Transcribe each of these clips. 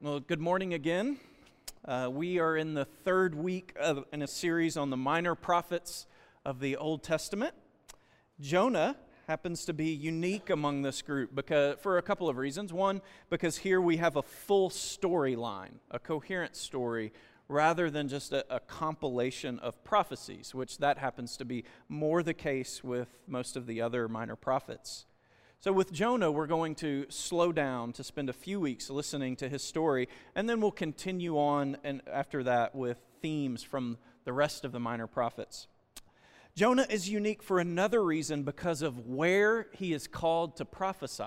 Well, good morning again. Uh, we are in the third week of, in a series on the minor prophets of the Old Testament. Jonah happens to be unique among this group because, for a couple of reasons. One, because here we have a full storyline, a coherent story, rather than just a, a compilation of prophecies, which that happens to be more the case with most of the other minor prophets. So, with Jonah, we're going to slow down to spend a few weeks listening to his story, and then we'll continue on and after that with themes from the rest of the minor prophets. Jonah is unique for another reason because of where he is called to prophesy.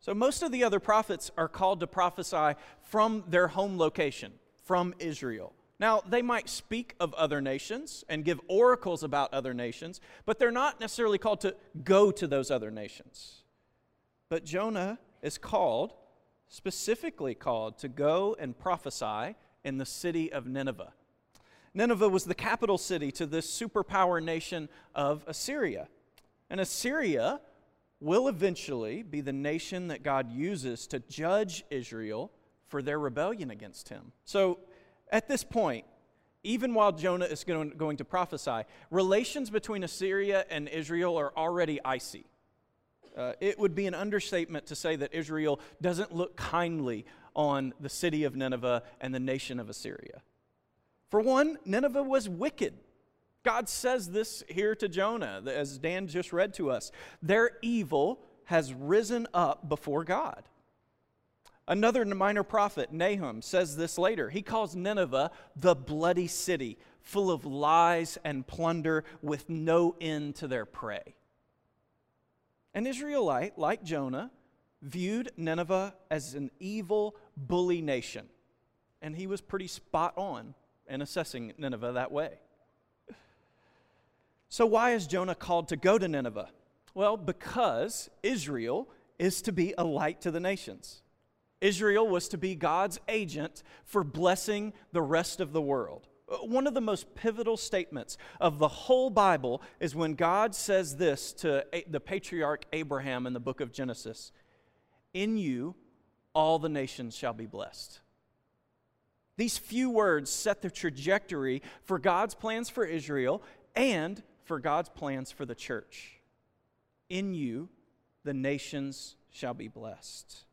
So, most of the other prophets are called to prophesy from their home location, from Israel. Now, they might speak of other nations and give oracles about other nations, but they're not necessarily called to go to those other nations. But Jonah is called, specifically called, to go and prophesy in the city of Nineveh. Nineveh was the capital city to this superpower nation of Assyria. And Assyria will eventually be the nation that God uses to judge Israel for their rebellion against him. So, at this point, even while Jonah is going, to prophesy, relations between Assyria and Israel are already icy. Uh, it would be an understatement to say that Israel doesn't look kindly on the city of Nineveh and the nation of Assyria. For one, Nineveh was wicked. God says this here to Jonah, as Dan just read to us. Their evil has risen up before God. Another minor prophet, Nahum, says this later. He calls Nineveh the bloody city, full of lies and plunder, with no end to their prey. An Israelite, like Jonah, viewed Nineveh as an evil, bully nation. And he was pretty spot on in assessing Nineveh that way. So, why is Jonah called to go to Nineveh? Well, because Israel is to be a light to the nations. Israel was to be God's agent for blessing the rest of the world. Uh, one of the most pivotal statements of the whole Bible is when God says this to the patriarch Abraham in the book of Genesis In you, all the nations shall be blessed. These few words set the trajectory for God's plans for Israel and for God's plans for the church. In you, the nations shall be blessed.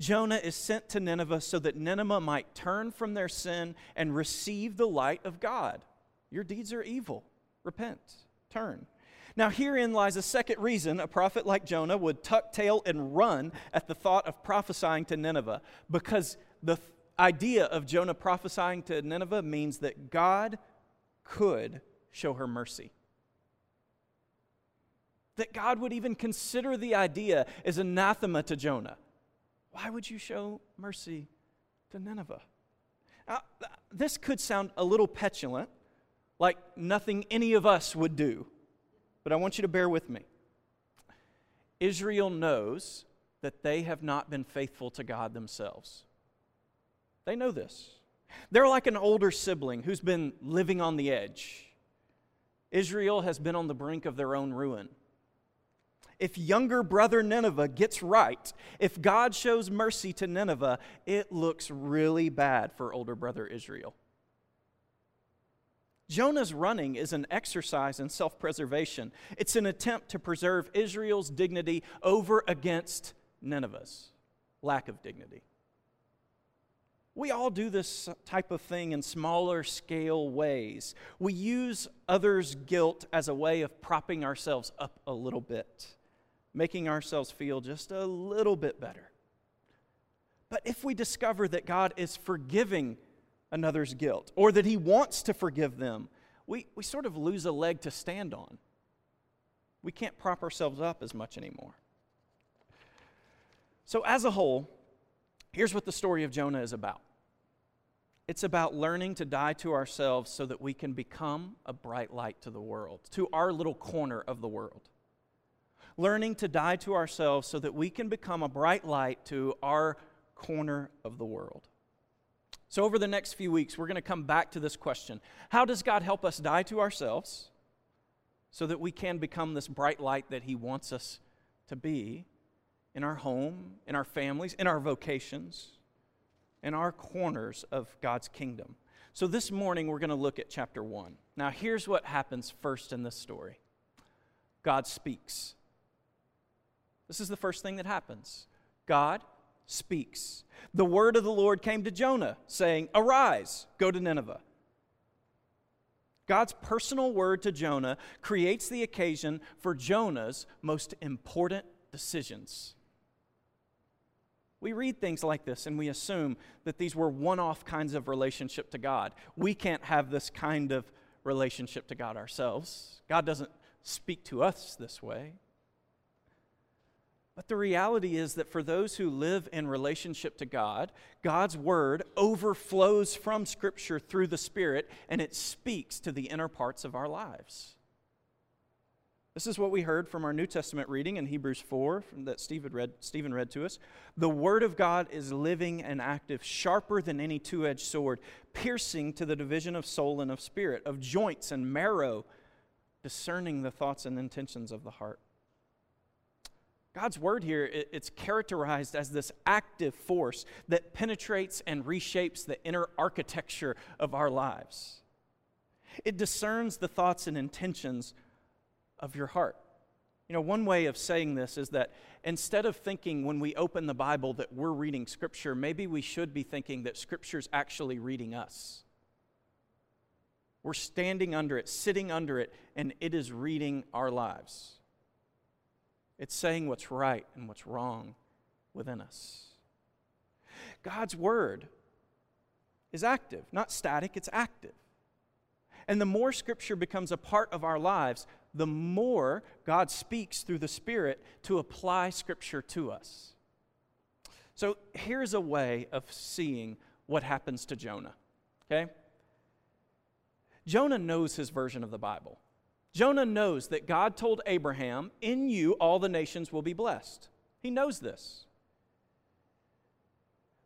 Jonah is sent to Nineveh so that Nineveh might turn from their sin and receive the light of God. Your deeds are evil. Repent, turn. Now, herein lies a second reason a prophet like Jonah would tuck tail and run at the thought of prophesying to Nineveh, because the th- idea of Jonah prophesying to Nineveh means that God could show her mercy. That God would even consider the idea as anathema to Jonah. Why would you show mercy to Nineveh? Now, this could sound a little petulant, like nothing any of us would do, but I want you to bear with me. Israel knows that they have not been faithful to God themselves. They know this. They're like an older sibling who's been living on the edge. Israel has been on the brink of their own ruin if younger brother Nineveh gets right, if God shows mercy to Nineveh, it looks really bad for older brother Israel. Jonah's running is an exercise in self preservation. It's an attempt to preserve Israel's dignity over against Nineveh's lack of dignity. We all do this type of thing in smaller scale ways. We use others' guilt as a way of propping ourselves up a little bit making ourselves feel just a little bit better. But if we discover that God is forgiving another's guilt or that He wants to forgive them, we, we sort of lose a leg to stand on. We can't prop ourselves up as much anymore. So, as a whole, here's what the story of Jonah is about it's about learning to die to ourselves so that we can become a bright light to the world, to our little corner of the world learning to die to ourselves so that we can become a bright light to our corner of the world. So, over the next few weeks, we're going to come back to this question How does God help us die to ourselves so that we can become this bright light that He wants us to be in our home, in our families, in our vocations? in our corners of God's kingdom. So this morning, we're going to look at chapter 1. Now, here's what happens first in this story God speaks. This is the first thing that happens. God speaks. The word of the Lord came to Jonah, saying, Arise, go to Nineveh. God's personal word to Jonah creates the occasion for Jonah's most important decisions. We read things like this and we assume that these were one off kinds of relationship to God. We can't have this kind of relationship to God ourselves. God doesn't speak to us this way. But the reality is that for those who live in relationship to God, God's word overflows from Scripture through the Spirit and it speaks to the inner parts of our lives. This is what we heard from our New Testament reading in Hebrews 4 that Stephen read, Stephen read to us. The Word of God is living and active, sharper than any two edged sword, piercing to the division of soul and of spirit, of joints and marrow, discerning the thoughts and intentions of the heart. God's word here, it's characterized as this active force that penetrates and reshapes the inner architecture of our lives. It discerns the thoughts and intentions of your heart. You know, one way of saying this is that instead of thinking when we open the Bible that we're reading Scripture, maybe we should be thinking that Scripture's actually reading us. We're standing under it, sitting under it, and it is reading our lives. It's saying what's right and what's wrong within us. God's Word is active, not static, it's active. And the more Scripture becomes a part of our lives, the more God speaks through the Spirit to apply Scripture to us. So here's a way of seeing what happens to Jonah. Okay? Jonah knows his version of the Bible. Jonah knows that God told Abraham, In you all the nations will be blessed. He knows this.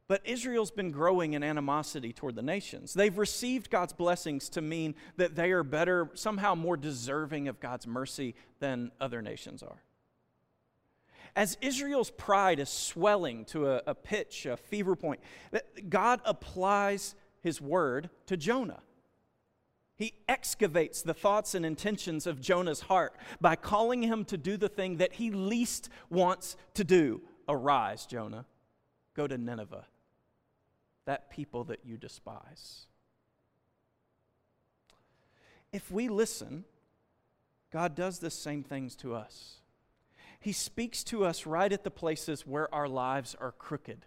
But Israel's been growing in animosity toward the nations. They've received God's blessings to mean that they are better, somehow more deserving of God's mercy than other nations are. As Israel's pride is swelling to a, a pitch, a fever point, God applies his word to Jonah. He excavates the thoughts and intentions of Jonah's heart by calling him to do the thing that he least wants to do. Arise, Jonah, go to Nineveh that people that you despise. If we listen, God does the same things to us. He speaks to us right at the places where our lives are crooked.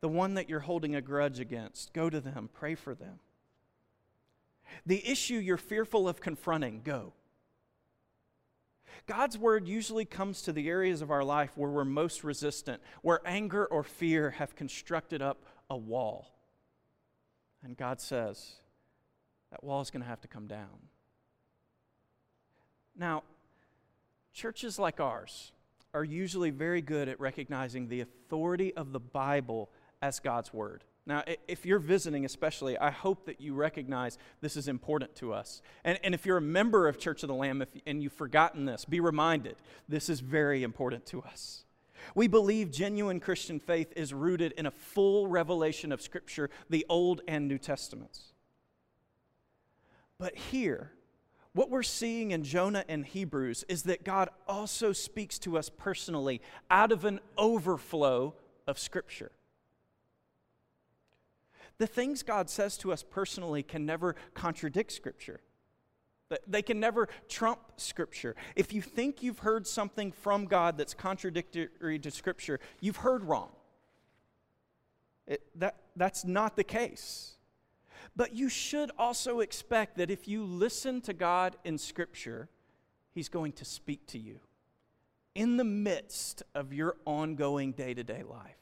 The one that you're holding a grudge against, go to them, pray for them. The issue you're fearful of confronting, go. God's word usually comes to the areas of our life where we're most resistant, where anger or fear have constructed up a wall. And God says, that wall is going to have to come down. Now, churches like ours are usually very good at recognizing the authority of the Bible as God's word. Now, if you're visiting, especially, I hope that you recognize this is important to us. And, and if you're a member of Church of the Lamb if, and you've forgotten this, be reminded this is very important to us. We believe genuine Christian faith is rooted in a full revelation of Scripture, the Old and New Testaments. But here, what we're seeing in Jonah and Hebrews is that God also speaks to us personally out of an overflow of Scripture. The things God says to us personally can never contradict Scripture. They can never trump Scripture. If you think you've heard something from God that's contradictory to Scripture, you've heard wrong. It, that, that's not the case. But you should also expect that if you listen to God in Scripture, He's going to speak to you in the midst of your ongoing day to day life,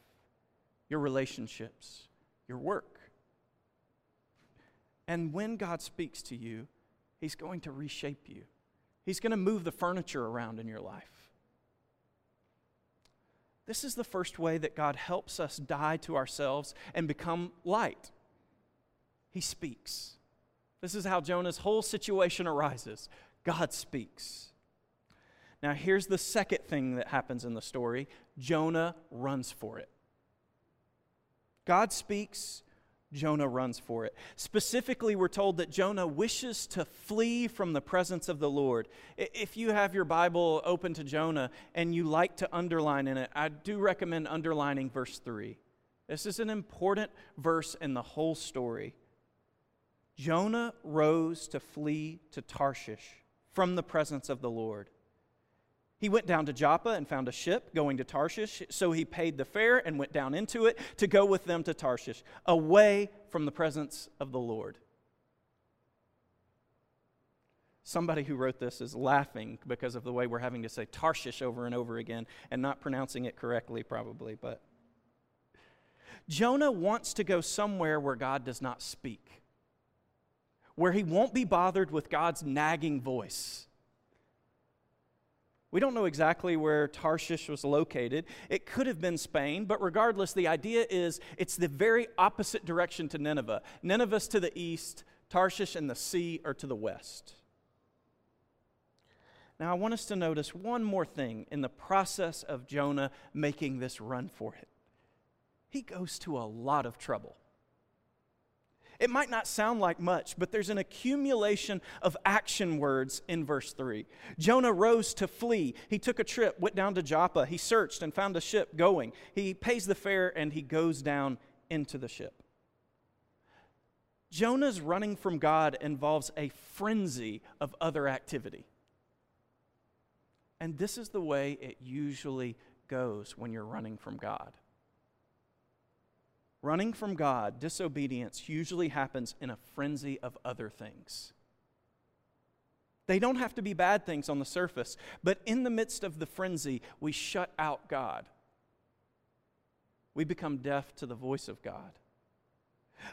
your relationships, your work. And when God speaks to you, He's going to reshape you. He's going to move the furniture around in your life. This is the first way that God helps us die to ourselves and become light. He speaks. This is how Jonah's whole situation arises God speaks. Now, here's the second thing that happens in the story Jonah runs for it. God speaks, Jonah runs for it. Specifically, we're told that Jonah wishes to flee from the presence of the Lord. If you have your Bible open to Jonah and you like to underline in it, I do recommend underlining verse 3. This is an important verse in the whole story. Jonah rose to flee to Tarshish from the presence of the Lord. He went down to Joppa and found a ship going to Tarshish, so he paid the fare and went down into it to go with them to Tarshish, away from the presence of the Lord. Somebody who wrote this is laughing because of the way we're having to say Tarshish over and over again and not pronouncing it correctly, probably. But Jonah wants to go somewhere where God does not speak, where he won't be bothered with God's nagging voice we don't know exactly where Tarshish was located. It could have been Spain, but regardless, the idea is it's the very opposite direction to Nineveh. Nineveh's to the east, Tarshish and the sea are to the west. Now, I want us to notice one more thing in the process of Jonah making this run for it. He goes to a lot of trouble. It might not sound like much, but there's an accumulation of action words in verse 3. Jonah rose to flee. He took a trip, went down to Joppa. He searched and found a ship going. He pays the fare and he goes down into the ship. Jonah's running from God involves a frenzy of other activity. And this is the way it usually goes when you're running from God. Running from God, disobedience usually happens in a frenzy of other things. They don't have to be bad things on the surface, but in the midst of the frenzy, we shut out God. We become deaf to the voice of God.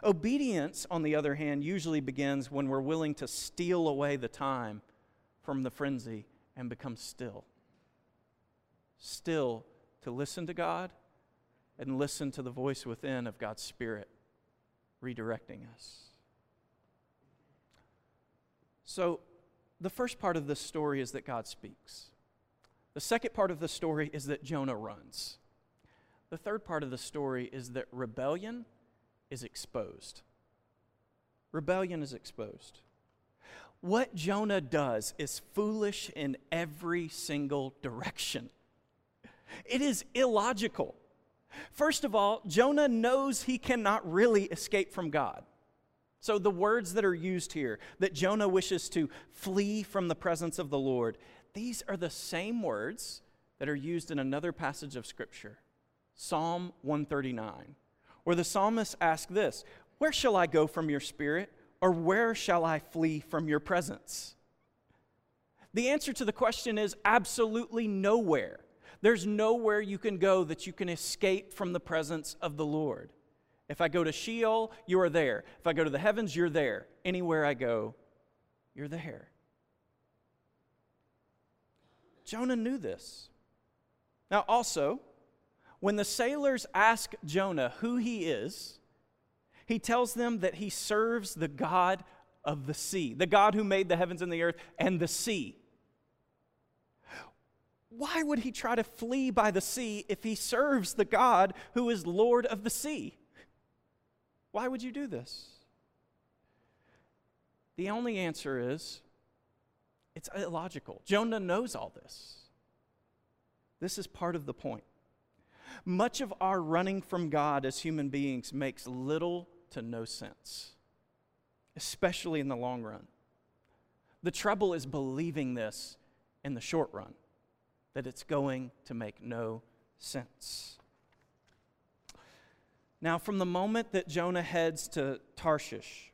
Obedience, on the other hand, usually begins when we're willing to steal away the time from the frenzy and become still. Still to listen to God and listen to the voice within of God's Spirit redirecting us. So, the first part of this story is that God speaks. The second part of the story is that Jonah runs. The third part of the story is that rebellion is exposed. Rebellion is exposed. What Jonah does is foolish in every single direction. It is illogical. First of all, Jonah knows he cannot really escape from God. So, the words that are used here, that Jonah wishes to flee from the presence of the Lord, these are the same words that are used in another passage of Scripture, Psalm 139, where the psalmist asks this Where shall I go from your spirit, or where shall I flee from your presence? The answer to the question is absolutely nowhere. There's nowhere you can go that you can escape from the presence of the Lord. If I go to Sheol, you are there. If I go to the heavens, you're there. Anywhere I go, you're there. Jonah knew this. Now, also, when the sailors ask Jonah who he is, he tells them that he serves the God of the sea, the God who made the heavens and the earth and the sea why would he try to flee by the sea if he serves the God who is Lord of the sea? Why would you do this? The only answer is it's illogical. Jonah knows all this. This is part of the point. Much of our running from God as human beings makes little to no sense, especially in the long run. The trouble is believing this in the short run that it's going to make no sense. Now, from the moment that Jonah heads to Tarshish,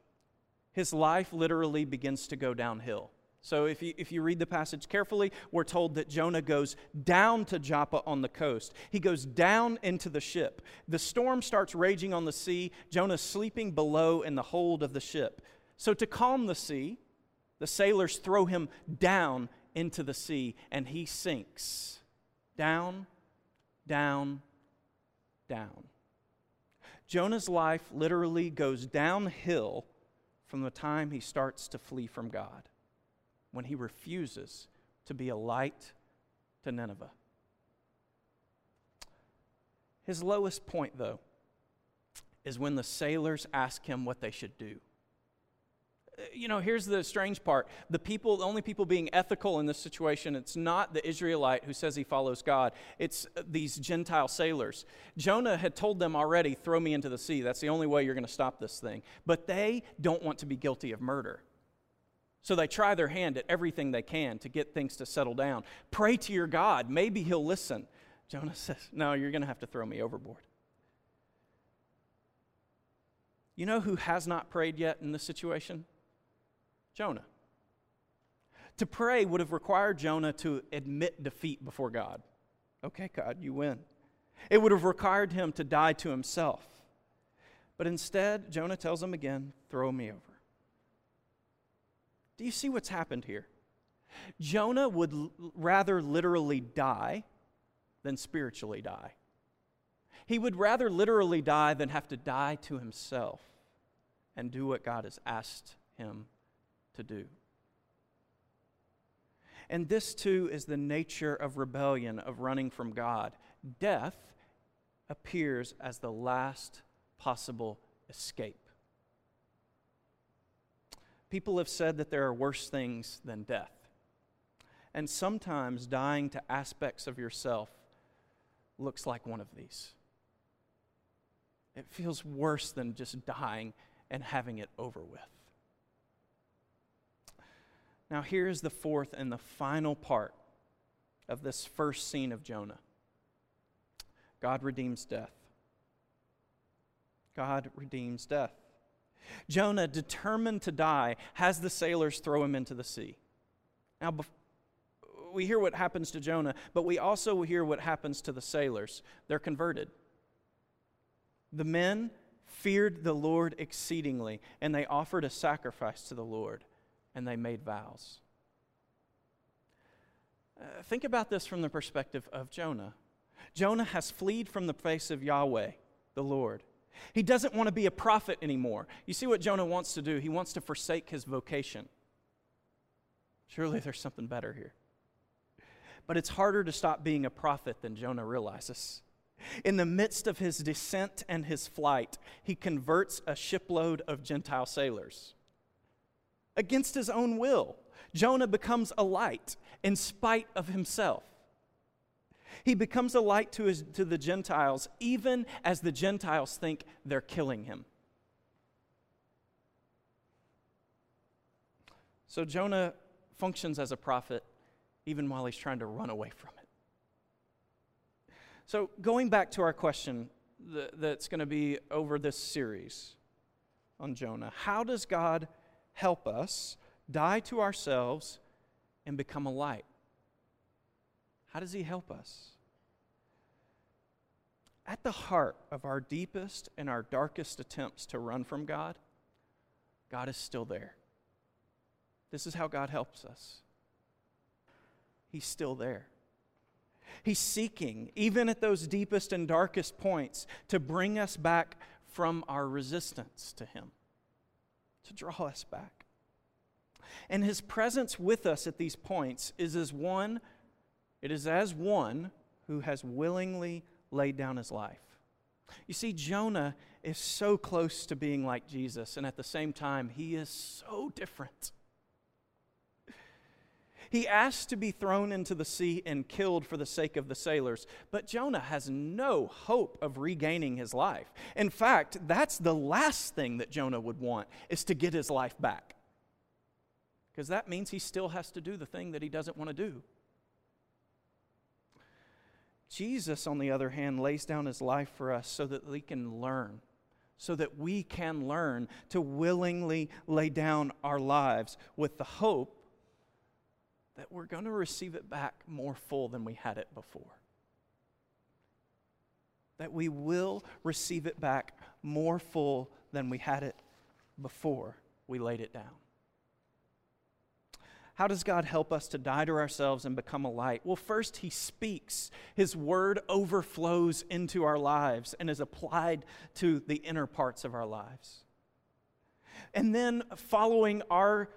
his life literally begins to go downhill. So, if you, if you read the passage carefully, we're told that Jonah goes down to Joppa on the coast. He goes down into the ship. The storm starts raging on the sea. Jonah's sleeping below in the hold of the ship. So, to calm the sea, the sailors throw him down into the sea and he sinks down, down, down. Jonah's life literally goes downhill from the time he starts to flee from God, when he refuses to be a light to Nineveh. His lowest point, though, is when the sailors ask him what they should do. You know, here's the strange part. The people, the only people being ethical in this situation, it's not the Israelite who says he follows God. It's uh, these Gentile sailors. Jonah had told them already, throw me into the sea. That's the only way you're going to stop this thing. But they don't want to be guilty of murder. So they try their hand at everything they can to get things to settle down. Pray to your God. Maybe he'll listen. Jonah says, No, you're going to have to throw me overboard. You know who has not prayed yet in this situation? Jonah. To pray would have required Jonah to admit defeat before God. Okay, God, you win. It would have required him to die to himself. But instead, Jonah tells him again, Throw me over. Do you see what's happened here? Jonah would l- rather literally die than spiritually die. He would rather literally die than have to die to himself and do what God has asked him to do. And this too is the nature of rebellion, of running from God. Death appears as the last possible escape. People have said that there are worse things than death. And sometimes dying to aspects of yourself looks like one of these. It feels worse than just dying and having it over with. Now, here's the fourth and the final part of this first scene of Jonah God redeems death. God redeems death. Jonah, determined to die, has the sailors throw him into the sea. Now, we hear what happens to Jonah, but we also hear what happens to the sailors. They're converted. The men feared the Lord exceedingly, and they offered a sacrifice to the Lord, and they made vows. Uh, think about this from the perspective of Jonah. Jonah has fled from the face of Yahweh, the Lord. He doesn't want to be a prophet anymore. You see what Jonah wants to do? He wants to forsake his vocation. Surely there's something better here. But it's harder to stop being a prophet than Jonah realizes. In the midst of his descent and his flight, he converts a shipload of Gentile sailors. Against his own will, Jonah becomes a light in spite of himself. He becomes a light to, his, to the Gentiles, even as the Gentiles think they're killing him. So Jonah functions as a prophet even while he's trying to run away from it. So, going back to our question that's going to be over this series on Jonah how does God help us die to ourselves and become a light? How does He help us? At the heart of our deepest and our darkest attempts to run from God, God is still there. This is how God helps us. He's still there. He's seeking, even at those deepest and darkest points, to bring us back from our resistance to Him, to draw us back. And His presence with us at these points is as one, it is as one who has willingly laid down his life. You see, Jonah is so close to being like Jesus, and at the same time, he is so different. He asks to be thrown into the sea and killed for the sake of the sailors, but Jonah has no hope of regaining his life. In fact, that's the last thing that Jonah would want is to get his life back. Because that means he still has to do the thing that he doesn't want to do. Jesus, on the other hand, lays down his life for us so that we can learn, so that we can learn to willingly lay down our lives with the hope that we're going to receive it back more full than we had it before. That we will receive it back more full than we had it before we laid it down. How does God help us to die to ourselves and become a light? Well, first, He speaks. His word overflows into our lives and is applied to the inner parts of our lives. And then, following our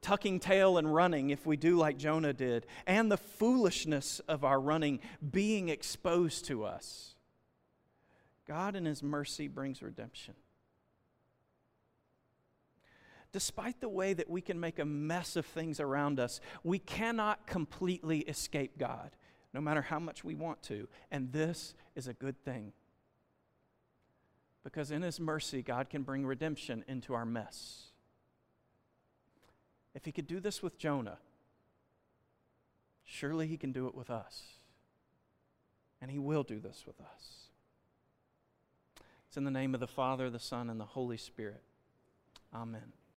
tucking tail and running, if we do like Jonah did, and the foolishness of our running being exposed to us, God in His mercy brings redemption. Despite the way that we can make a mess of things around us, we cannot completely escape God, no matter how much we want to. And this is a good thing. Because in His mercy, God can bring redemption into our mess. If He could do this with Jonah, surely He can do it with us. And He will do this with us. It's in the name of the Father, the Son, and the Holy Spirit. Amen.